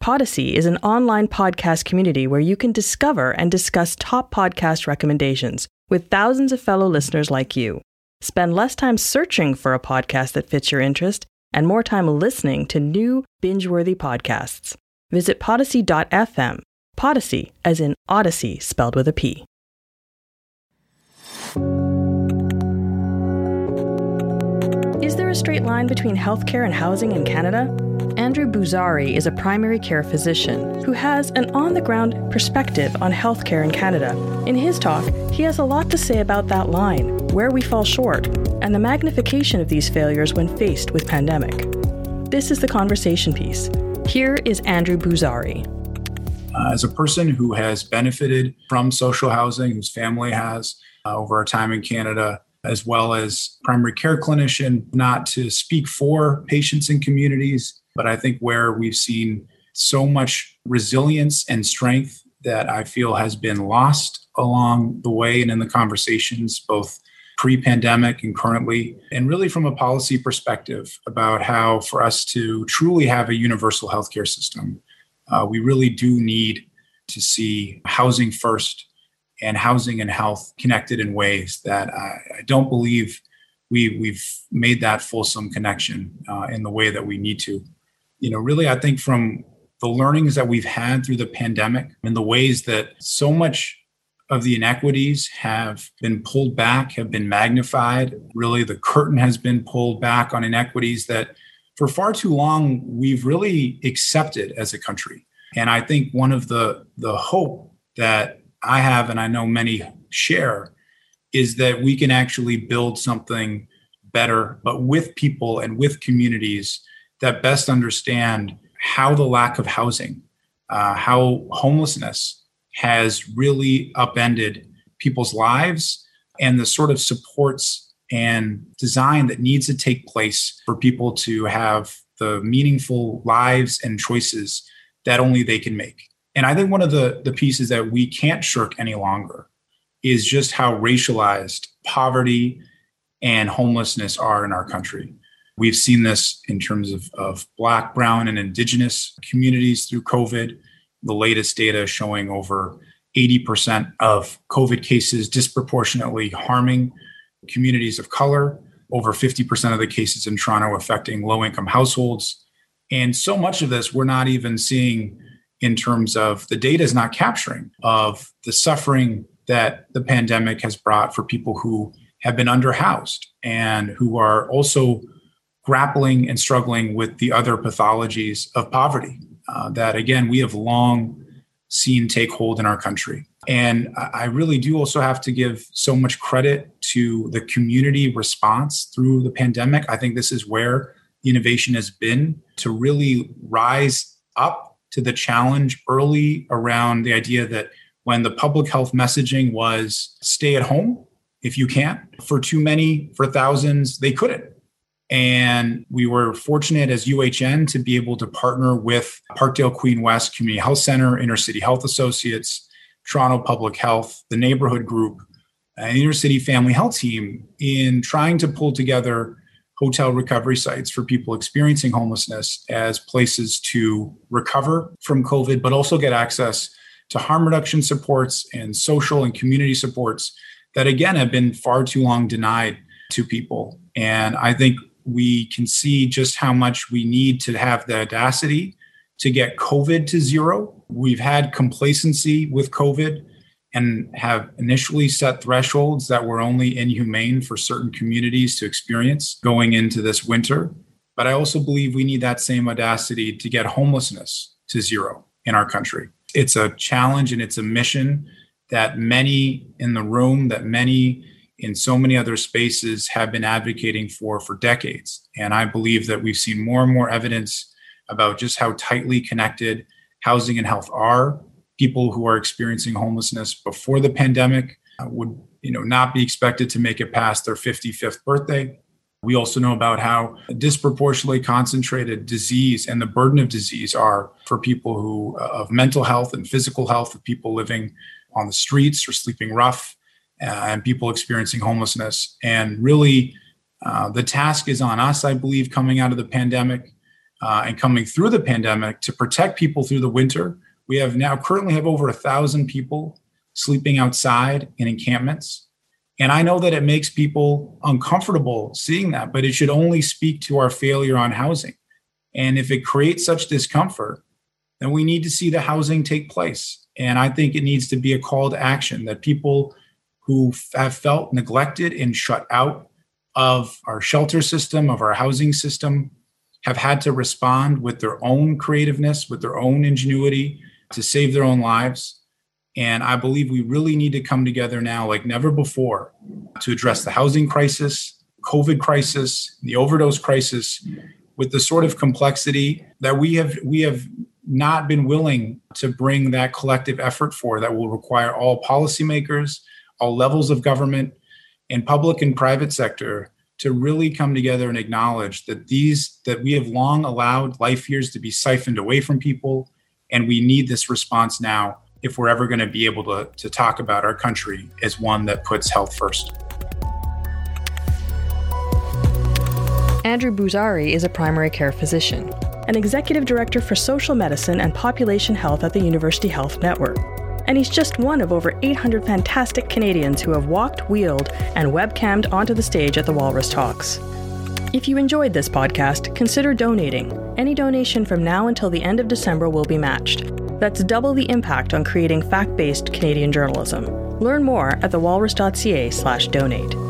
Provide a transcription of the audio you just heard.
Podyssey is an online podcast community where you can discover and discuss top podcast recommendations with thousands of fellow listeners like you. Spend less time searching for a podcast that fits your interest and more time listening to new binge-worthy podcasts. Visit podyssey.fm. Podyssey, as in Odyssey, spelled with a P. Is there a straight line between healthcare and housing in Canada? Andrew Boozary is a primary care physician who has an on the ground perspective on healthcare in Canada. In his talk, he has a lot to say about that line, where we fall short, and the magnification of these failures when faced with pandemic. This is the conversation piece. Here is Andrew Boozary. Uh, as a person who has benefited from social housing, whose family has uh, over our time in Canada, as well as primary care clinician, not to speak for patients and communities, but I think where we've seen so much resilience and strength that I feel has been lost along the way and in the conversations, both pre pandemic and currently, and really from a policy perspective about how for us to truly have a universal healthcare system, uh, we really do need to see housing first and housing and health connected in ways that I, I don't believe we, we've made that fulsome connection uh, in the way that we need to. You know, really, I think from the learnings that we've had through the pandemic and the ways that so much of the inequities have been pulled back, have been magnified. Really, the curtain has been pulled back on inequities that for far too long we've really accepted as a country. And I think one of the the hope that I have, and I know many share, is that we can actually build something better, but with people and with communities that best understand how the lack of housing, uh, how homelessness has really upended people's lives and the sort of supports and design that needs to take place for people to have the meaningful lives and choices that only they can make. And I think one of the, the pieces that we can't shirk any longer is just how racialized poverty and homelessness are in our country. We've seen this in terms of, of Black, Brown, and Indigenous communities through COVID. The latest data showing over 80% of COVID cases disproportionately harming communities of color, over 50% of the cases in Toronto affecting low income households. And so much of this we're not even seeing in terms of the data is not capturing of the suffering that the pandemic has brought for people who have been underhoused and who are also grappling and struggling with the other pathologies of poverty uh, that again we have long seen take hold in our country. And i really do also have to give so much credit to the community response through the pandemic. I think this is where innovation has been to really rise up to the challenge early around the idea that when the public health messaging was stay at home if you can, for too many, for thousands, they couldn't. And we were fortunate as UHN to be able to partner with Parkdale Queen West Community Health Center, Inner City Health Associates, Toronto Public Health, the Neighborhood Group, and Inner City Family Health Team in trying to pull together hotel recovery sites for people experiencing homelessness as places to recover from COVID, but also get access to harm reduction supports and social and community supports that, again, have been far too long denied to people. And I think we can see just how much we need to have the audacity to get COVID to zero. We've had complacency with COVID and have initially set thresholds that were only inhumane for certain communities to experience going into this winter. But I also believe we need that same audacity to get homelessness to zero in our country. It's a challenge and it's a mission that many in the room, that many in so many other spaces have been advocating for for decades. And I believe that we've seen more and more evidence about just how tightly connected housing and health are. People who are experiencing homelessness before the pandemic uh, would you know not be expected to make it past their 55th birthday. We also know about how disproportionately concentrated disease and the burden of disease are for people who uh, of mental health and physical health of people living on the streets or sleeping rough uh, and people experiencing homelessness. And really, uh, the task is on us, I believe, coming out of the pandemic uh, and coming through the pandemic to protect people through the winter. We have now currently have over a thousand people sleeping outside in encampments. And I know that it makes people uncomfortable seeing that, but it should only speak to our failure on housing. And if it creates such discomfort, then we need to see the housing take place. And I think it needs to be a call to action that people who have felt neglected and shut out of our shelter system, of our housing system, have had to respond with their own creativeness, with their own ingenuity to save their own lives. And I believe we really need to come together now, like never before, to address the housing crisis, COVID crisis, the overdose crisis, with the sort of complexity that we have we have not been willing to bring that collective effort for that will require all policymakers, all levels of government, and public and private sector to really come together and acknowledge that these that we have long allowed life years to be siphoned away from people and we need this response now if we're ever going to be able to, to talk about our country as one that puts health first. Andrew Boozary is a primary care physician, an executive director for social medicine and population health at the University Health Network. And he's just one of over 800 fantastic Canadians who have walked, wheeled, and webcammed onto the stage at the Walrus Talks. If you enjoyed this podcast, consider donating. Any donation from now until the end of December will be matched. That's double the impact on creating fact-based Canadian journalism. Learn more at thewalrus.ca/donate.